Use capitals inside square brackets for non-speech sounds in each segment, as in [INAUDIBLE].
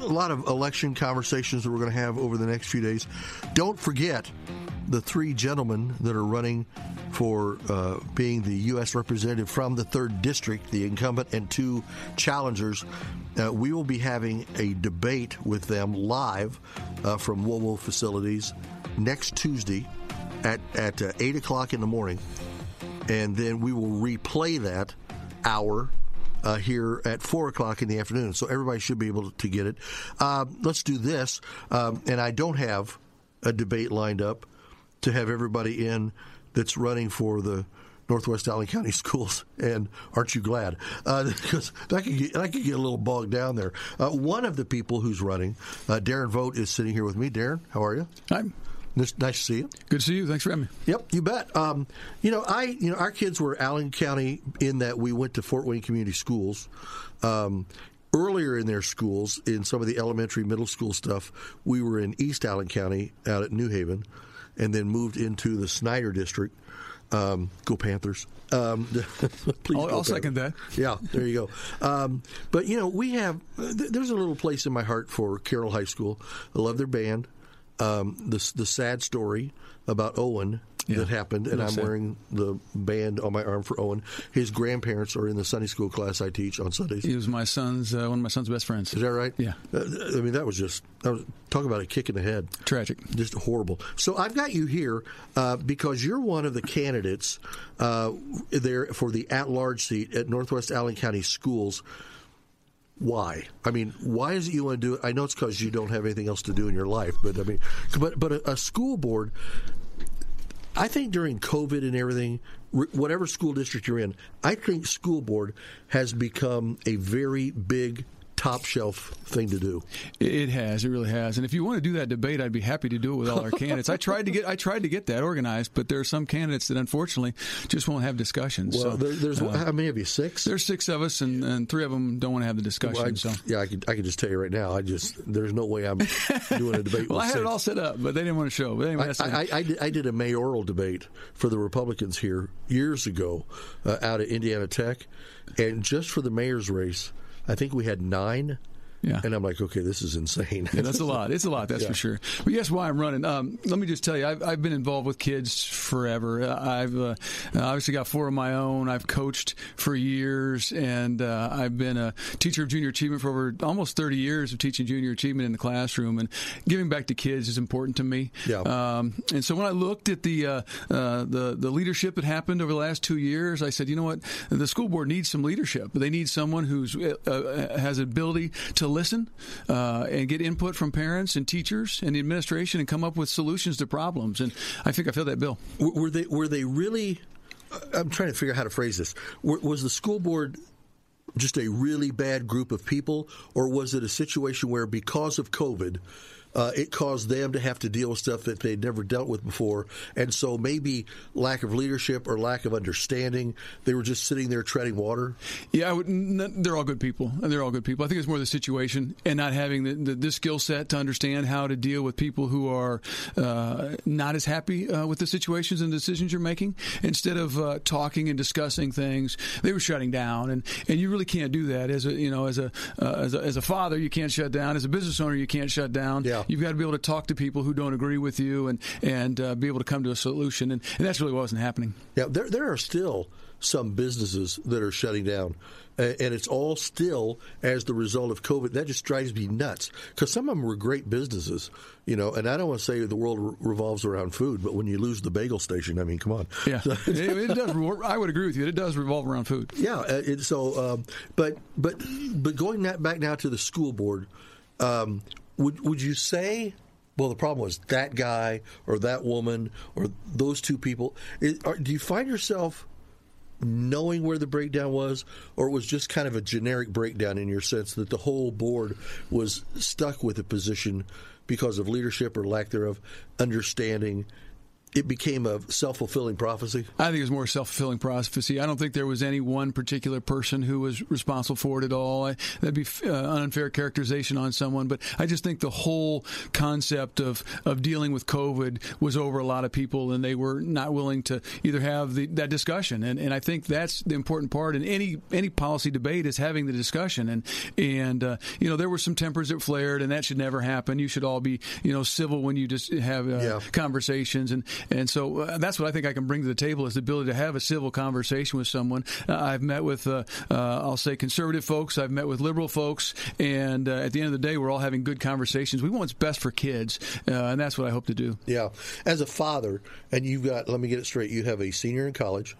a lot of election conversations that we're going to have over the next few days. Don't forget the three gentlemen that are running for uh, being the U.S. representative from the third district, the incumbent and two challengers. Uh, we will be having a debate with them live uh, from WOWO facilities next Tuesday at at uh, eight o'clock in the morning, and then we will replay that hour uh, here at four o'clock in the afternoon. So everybody should be able to get it. Uh, let's do this, um, and I don't have a debate lined up to have everybody in that's running for the Northwest Allen [LAUGHS] County Schools, and aren't you glad? Uh, [LAUGHS] because that could get, could get a little bogged down there. Uh, one of the people who's running, uh, Darren Vogt, is sitting here with me. Darren, how are you? Hi. Nice, nice to see you. Good to see you. Thanks for having me. Yep, you bet. Um, you know, I you know our kids were Allen County in that we went to Fort Wayne Community Schools. Um, earlier in their schools, in some of the elementary, middle school stuff, we were in East Allen County out at New Haven, and then moved into the Snider District. Um, go Panthers! Um, [LAUGHS] please I'll, go I'll second that. Yeah, there you go. Um, but you know, we have th- there's a little place in my heart for Carroll High School. I love their band. Um, the the sad story about Owen Yeah. that happened, and I'm wearing the band on my arm for Owen. His grandparents are in the Sunday school class I teach on Sundays. He was my son's uh, one of my son's best friends. Is that right? Yeah. Uh, I mean, that was just that was, talk about a kick in the head. Tragic. Just horrible. So I've got you here uh, because you're one of the candidates uh, there for the at-large seat at Northwest Allen County Schools. Why? I mean, why is it you want to do it? I know it's because you don't have anything else to do in your life, but I mean, but but a, a school board. I think during COVID and everything, whatever school district you're in, I think school board has become a very big top shelf thing to do. It has. It really has. And if you want to do that debate, I'd be happy to do it with all our [LAUGHS] candidates. I tried to get I tried to get that organized, but there are some candidates that unfortunately just won't have discussions. Well, so, there, there's uh, how many of you? Six. there's six of us, and, and three of them don't want to have the discussion. Well, I, so. [LAUGHS] yeah, I could I could just tell you right now. I just there's no way I'm doing a debate. [LAUGHS] Well, I had six. it all set up, but they didn't want to show. But anyway, I, I, I, did, I did a mayoral debate for the Republicans here years ago uh, out at Indiana Tech, and just for the mayor's race, I think we had nine. Yeah. And I'm like, okay, this is insane. Yeah, that's a [LAUGHS] lot. It's a lot, that's Yeah. for sure. But yes, why I'm running. Um, let me just tell you, I've, I've been involved with kids forever. I've uh, obviously got four of my own. I've coached for years, and uh, I've been a teacher of junior achievement for over almost 30 years of teaching junior achievement in the classroom. And giving back to kids is important to me. Yeah. Um, and so when I looked at the uh, uh, the the leadership that happened over the last two years, I said, you know what, the school board needs some leadership. They need someone who's uh, uh, has ability to listen uh, and get input from parents and teachers and the administration and come up with solutions to problems. And I think I filled that bill. Were they were they really? I'm trying to figure out how to phrase this. Was the school board just a really bad group of people, or was it a situation where because of COVID? Uh, it caused them to have to deal with stuff that they'd never dealt with before, and so maybe lack of leadership or lack of understanding. They were just sitting there treading water. Yeah, I would, they're all good people. And they're all good people. I think it's more the situation and not having the, the, the skill set to understand how to deal with people who are uh, not as happy uh, with the situations and decisions you're making. Instead of uh, talking and discussing things, they were shutting down, and, and you really can't do that as a you know as a, uh, as a as a father. You can't shut down. As a business owner, you can't shut down. Yeah. You've got to be able to talk to people who don't agree with you and and uh, be able to come to a solution. And, and that's really what wasn't happening. Yeah, there there are still some businesses that are shutting down, and it's all still as the result of COVID. That just drives me nuts because some of them were great businesses, you know. And I don't want to say the world re- revolves around food, but when you lose the bagel station, I mean, come on. Yeah, it, it does. I would agree with you. It does revolve around food. Yeah, uh, it, so um, but but but going that back now to the school board, um, would would you say? Well, the problem was that guy or that woman or those two people. Are, do you find yourself knowing where the breakdown was, or it was just kind of a generic breakdown in your sense that the whole board was stuck with a position because of leadership or lack thereof, understanding, it became a self fulfilling prophecy? I think it was more self fulfilling prophecy. I don't think there was any one particular person who was responsible for it at all. I, that'd be uh, unfair characterization on someone. But I just think the whole concept of, of dealing with COVID was over a lot of people, and they were not willing to either have the, that discussion. And, and I think that's the important part in any any policy debate is having the discussion. And and uh, you know there were some tempers that flared, and that should never happen. You should all be you know civil when you just have uh, yeah. conversations and and so uh, that's what I think I can bring to the table is the ability to have a civil conversation with someone. Uh, I've met with, uh, uh I'll say, conservative folks. I've met with liberal folks, and uh, at the end of the day, we're all having good conversations. We want what's best for kids, uh, and that's what I hope to do. Yeah, as a father, and you've got, let me get it straight. You have a senior in college.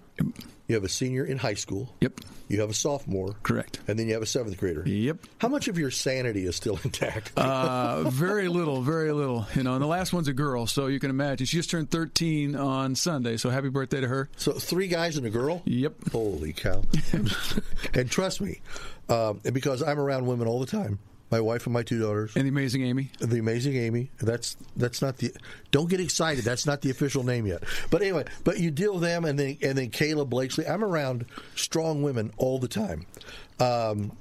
You have a senior in high school. Yep. You have a sophomore. Correct. And then you have a seventh grader. Yep. How much of your sanity is still [LAUGHS] intact? uh, very little, very little. You know, and the last one's a girl, so you can imagine. She just turned 13 on Sunday, so happy birthday to her. So three guys and a girl? Yep. Holy cow. [LAUGHS] and trust me, um, because I'm around women all the time, my wife and my two daughters. And the amazing Amy. The amazing Amy. That's that's not the. Don't get excited. That's not the official name yet. But anyway, but you deal with them, and then and then Caleb Blakesley. I'm around strong women all the time. Um,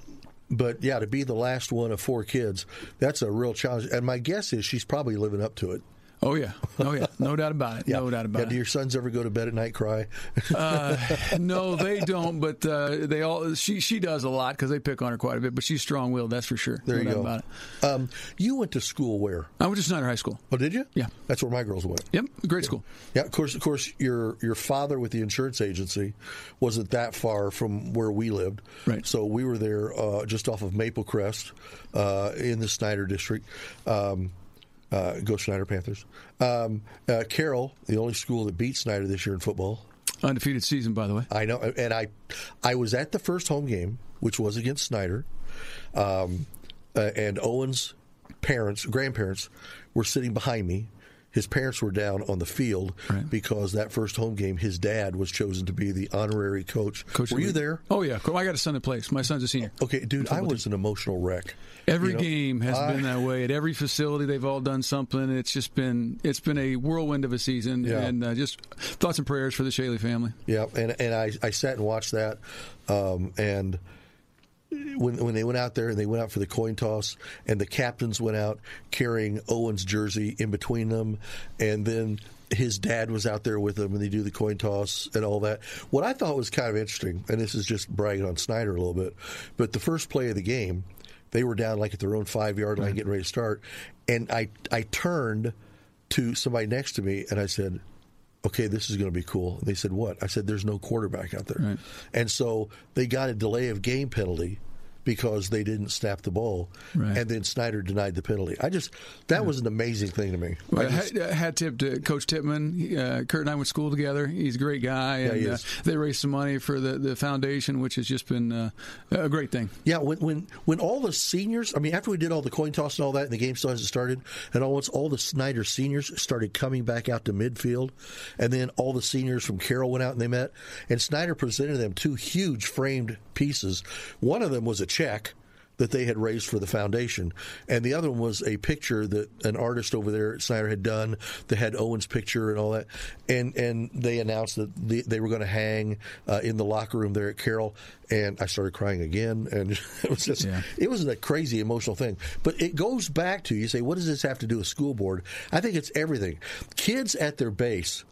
but yeah, to be the last one of four kids, that's a real challenge. And my guess is she's probably living up to it. Oh yeah, oh yeah, no doubt about it. [LAUGHS] yeah. No doubt about yeah, it. Do your sons ever go to bed at night cry? [LAUGHS] uh, no, they don't. But uh, they all she she does a lot because they pick on her quite a bit. But she's strong willed, that's for sure. There no you go. About it. Um, you went to school where? I went to Snider High School. Oh, did you? Yeah, that's where my girls went. Yep, great school. Yeah, of course. Of course, your your father with the insurance agency wasn't that far from where we lived. Right. So we were there uh, just off of Maple Crest uh, in the Snider district. Um, uh, go Snider Panthers. Um, uh, Carroll, the only school that beat Snider this year in football. Undefeated season, by the way. I know, and I, I was at the first home game, which was against Snider, um, uh, and Owen's parents, grandparents, were sitting behind me his parents were down on the field right. because that first home game, his dad was chosen to be the honorary coach. coach were you there? Oh yeah, I got a son that plays. My son's a senior. Okay, dude, I was team. an emotional wreck. Every you know, game has I, been that way. At every facility, they've all done something. It's just been it's been a whirlwind of a season, yeah. and uh, just thoughts and prayers for the Shaley family. Yeah, and and I I sat and watched that, um, and when when they went out there and they went out for the coin toss and the captains went out carrying Owen's jersey in between them and then his dad was out there with them and they do the coin toss and all that. What I thought was kind of interesting, and this is just bragging on Snider a little bit, but the first play of the game, they were down like at their own five yard line, getting ready to start, and I I turned to somebody next to me and I said, okay, this is going to be cool. They said, what? I said, there's no quarterback out there. Right. And so they got a delay of game penalty because they didn't snap the ball, right. and then Snider denied the penalty. I just that yeah. was an amazing thing to me. Well, I just, had, had tipped uh, Coach Tippmann. Uh, Kurt and I went to school together. He's a great guy, and yeah, uh, they raised some money for the, the foundation, which has just been uh, a great thing. Yeah, when when when all the seniors, I mean, after we did all the coin toss and all that, and the game still hasn't started, and all once all the Snider seniors started coming back out to midfield, and then all the seniors from Carroll went out and they met, and Snider presented them two huge framed pieces. One of them was a check that they had raised for the foundation, and the other one was a picture that an artist over there at Snider had done that had Owen's picture and all that, and and they announced that the, they were going to hang uh, in the locker room there at Carroll, and I started crying again, and [LAUGHS] it was just yeah. it was a crazy emotional thing. But it goes back to you say, what does this have to do with school board? I think it's everything. Kids at their base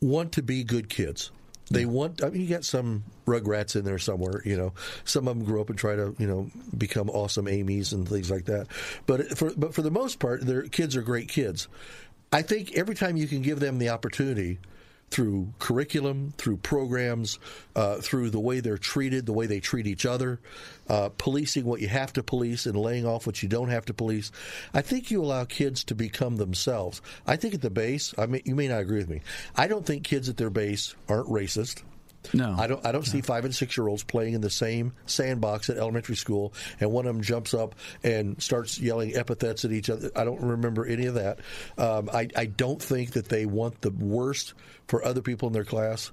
want to be good kids. They want. I mean, you got some rugrats in there somewhere. You know, some of them grow up and try to you know become awesome Amy's and things like that. But for but for the most part, their kids are great kids. I think every time you can give them the opportunity through curriculum, through programs, uh, through the way they're treated, the way they treat each other, uh, policing what you have to police and laying off what you don't have to police. I think you allow kids to become themselves. I think at the base, I mean, you may not agree with me. I don't think kids at their base aren't racist. No, I don't. I don't no. see five and six year olds playing in the same sandbox at elementary school, and one of them jumps up and starts yelling epithets at each other. I don't remember any of that. Um, I, I don't think that they want the worst for other people in their class.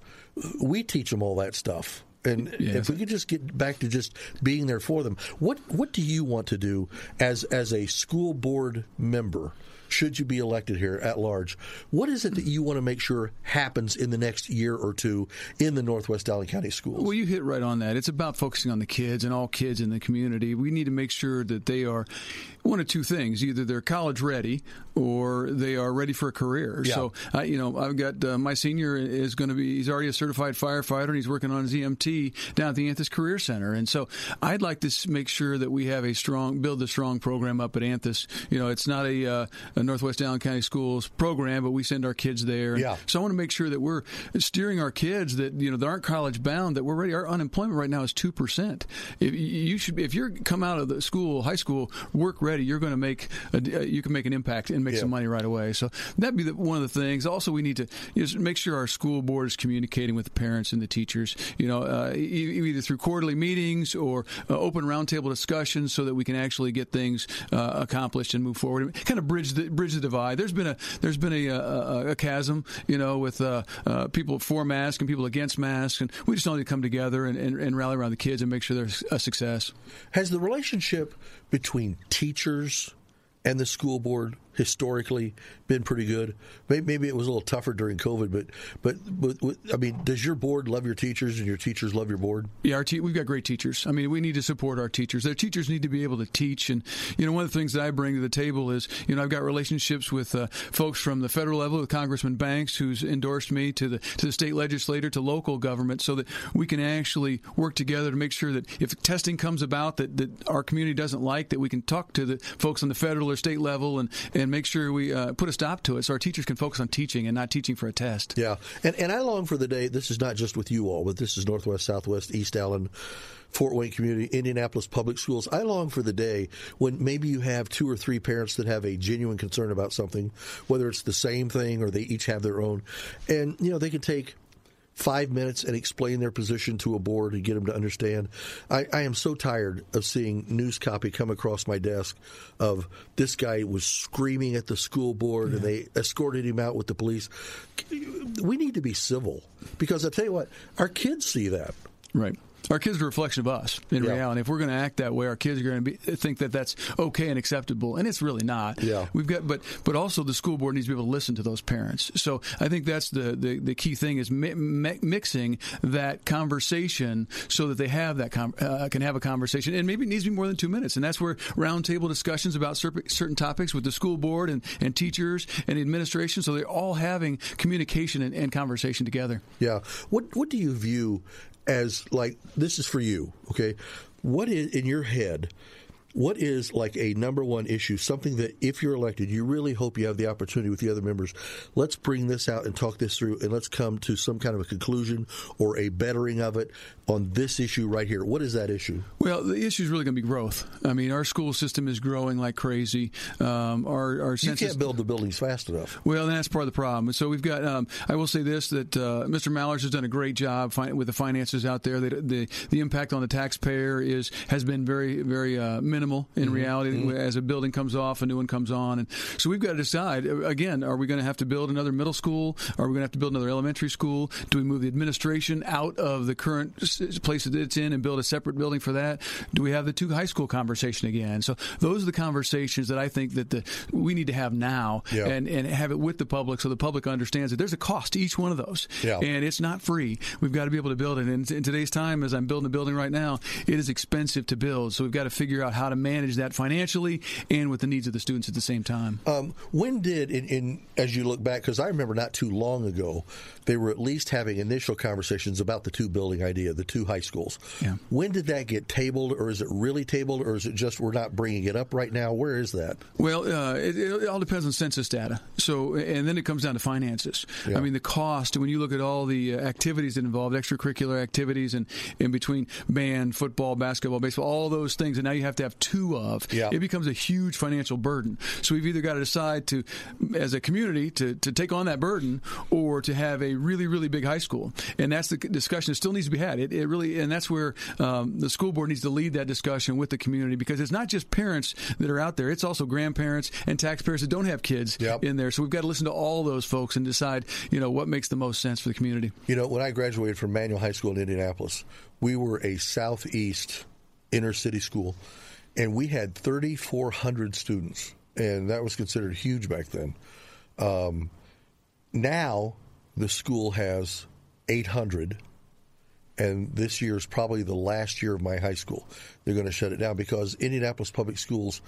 We teach them all that stuff. And yes. if we could just get back to just being there for them, what what do you want to do as as a school board member? Should you be elected here at large, what is it that you want to make sure happens in the next year or two in the Northwest Allen County schools? Well, you hit right on that. It's about focusing on the kids and all kids in the community. We need to make sure that they are one of two things: either they're college ready or they are ready for a career. Yeah. So, I, you know, I've got uh, my senior is going to be he's already a certified firefighter and he's working on his EMT down at the Anthis Career Center. And so, I'd like to make sure that we have a strong build a strong program up at Anthis. You know, it's not a, uh, a Northwest Allen County Schools program, but we send our kids there. Yeah. So I want to make sure that we're steering our kids that you know that aren't college bound. That we're ready. Our unemployment right now is two percent. If you should, if you're come out of the school, high school, work ready, you're going to make a, you can make an impact and make Yeah. some money right away. So that'd be the, one of the things. Also, we need to just make sure our school board is communicating with the parents and the teachers. You know, uh, either through quarterly meetings or uh, open roundtable discussions, so that we can actually get things uh, accomplished and move forward. Kind of bridge the bridge the divide. There's been a there's been a, a, a chasm, you know, with uh, uh, people for masks and people against masks, and we just need to come together and, and, and rally around the kids and make sure they're a success. Has the relationship between teachers and the school board historically been pretty good? Maybe it was a little tougher during COVID, but but, but, I mean, does your board love your teachers and your teachers love your board? Yeah, our te- we've got great teachers. I mean, we need to support our teachers. Their teachers need to be able to teach. And, you know, one of the things that I bring to the table is, you know, I've got relationships with uh, folks from the federal level, with Congressman Banks, who's endorsed me, to the to the state legislator, to local government, so that we can actually work together to make sure that if testing comes about that, that our community doesn't like, that we can talk to the folks on the federal or state level and, and make sure we uh, put a stop to it so our teachers can focus on teaching and not teaching for a test. Yeah, and and I long for the day. This is not just with you all, but this is Northwest, Southwest, East Allen. Fort Wayne Community, Indianapolis Public Schools. I long for the day when maybe you have two or three parents that have a genuine concern about something, whether it's the same thing or they each have their own, and you know they can take five minutes and explain their position to a board and get them to understand. I, I am so tired of seeing news copy come across my desk of this guy was screaming at the school board and they escorted him out with the police. We need to be civil because I tell you what, our kids see that. Right. Our kids are a reflection of us in Yeah. reality. If we're going to act that way, our kids are going to be, think that that's okay and acceptable, and it's really not. Yeah. we've got, but but also the school board needs to be able to listen to those parents. So I think that's the the, the key thing is mi- mi- mixing that conversation so that they have that com- uh, can have a conversation, and maybe it needs to be more than two minutes, and that's where roundtable discussions about cer- certain topics with the school board and, and teachers and administration, so they're all having communication and, and conversation together. Yeah. What What do you view as like? This is for you, okay? What is in your head? What is like a number one issue? Something that if you're elected, you really hope you have the opportunity with the other members. Let's bring this out and talk this through, and let's come to some kind of a conclusion or a bettering of it on this issue right here. What is that issue? Well, the issue is really going to be growth. I mean, our school system is growing like crazy. Um, our our You can't build the buildings fast enough. Well, that's part of the problem. So we've got. Um, I will say this: that uh, Mr. Mallers has done a great job fi- with the finances out there. That the the impact on the taxpayer is has been very very uh, minimal in reality. As a building comes off, a new one comes on, and so we've got to decide uh, again: Are we going to have to build another middle school? Are we going to have to build another elementary school? Do we move the administration out of the current place that it's in and build a separate building for that? Do we have the two high school conversation again? So those are the conversations that I think that the we need to have now Yeah. and and have it with the public so the public understands that there's a cost to each one of those. Yeah. And it's not free. We've got to be able to build it. And in today's time, as I'm building a building right now, it is expensive to build. So we've got to figure out how to manage that financially and with the needs of the students at the same time. Um, when did, in, in as you look back, because I remember not too long ago, they were at least having initial conversations about the two building idea, the two high schools. Yeah. When did that get tabled, or is it really tabled, or is it just we're not bringing it up right now? Where is that? Well, uh, it, it all depends on census data. So, and then it comes down to finances. Yeah. I mean, the cost when you look at all the uh, activities that involve extracurricular activities and in between band, football, basketball, baseball, all those things, and now you have to have two of. Yeah. It becomes a huge financial burden. So we've either got to decide to, as a community, to, to take on that burden, or to have a really, really big high school. And that's the discussion that still needs to be had. It, it really, and that's where um, the school board needs to lead that discussion with the community because it's not just parents that are out there; it's also grandparents and taxpayers that don't have kids Yep. in there. So we've got to listen to all those folks and decide, you know, what makes the most sense for the community. You know, when I graduated from Manual High School in Indianapolis, we were a southeast inner city school, and we had 3,400 students. and that was considered huge back then. Um, now the school has 800 and this year is probably the last year of my high school. They're going to shut it down because Indianapolis Public Schools,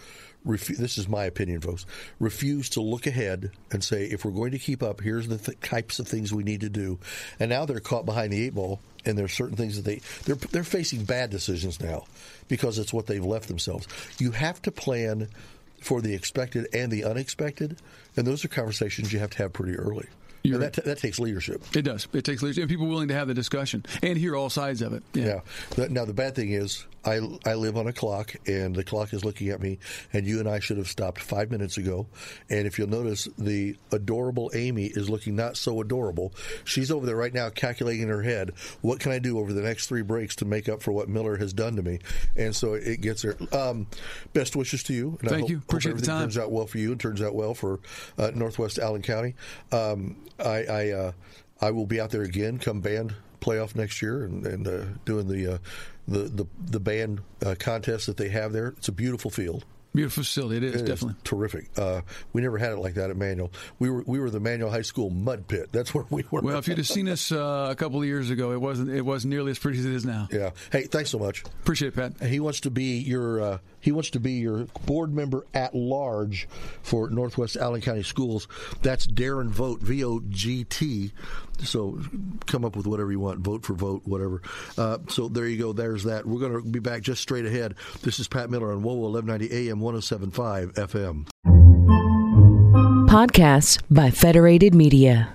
refu- this is my opinion, folks, refuse to look ahead and say, if we're going to keep up, here's the th- types of things we need to do. And now they're caught behind the eight ball, and there are certain things that they they're they're facing bad decisions now because it's what they've left themselves. You have to plan for the expected and the unexpected, and those are conversations you have to have pretty early. And that, that takes leadership. It does. It takes leadership and people willing to have the discussion and hear all sides of it. Yeah. yeah. Now the bad thing is, I I live on a clock, and the clock is looking at me. And you and I should have stopped five minutes ago. And if you'll notice, the adorable Amy is looking not so adorable. She's over there right now, calculating in her head, what can I do over the next three breaks to make up for what Miller has done to me? And so it gets her. Um, best wishes to you. And Thank hope, you. Appreciate hope the time. Turns out well for you, and turns out well for uh, Northwest Allen County. Um, I I, uh, I will be out there again come band playoff next year and, and uh, doing the, uh, the the the band uh, contest that they have there. It's a beautiful field. Beautiful facility. It is it definitely is terrific. Uh, we never had it like that at Manual. We were we were the Manual High School mud pit. That's [LAUGHS] where we were. Well, if you'd have seen us uh, a couple of years ago, it wasn't it wasn't nearly as pretty as it is now. Yeah. Hey, thanks so much. Appreciate it, Pat. He wants to be your uh, he wants to be your board member at large for Northwest Allen County Schools. That's Darren Vogt V O G T. So come up with whatever you want. Vote for vote, whatever. Uh, so there you go. There's that. We're going to be back just straight ahead. This is Pat Miller on WOWO 1190 AM 1075 FM. Podcasts by Federated Media.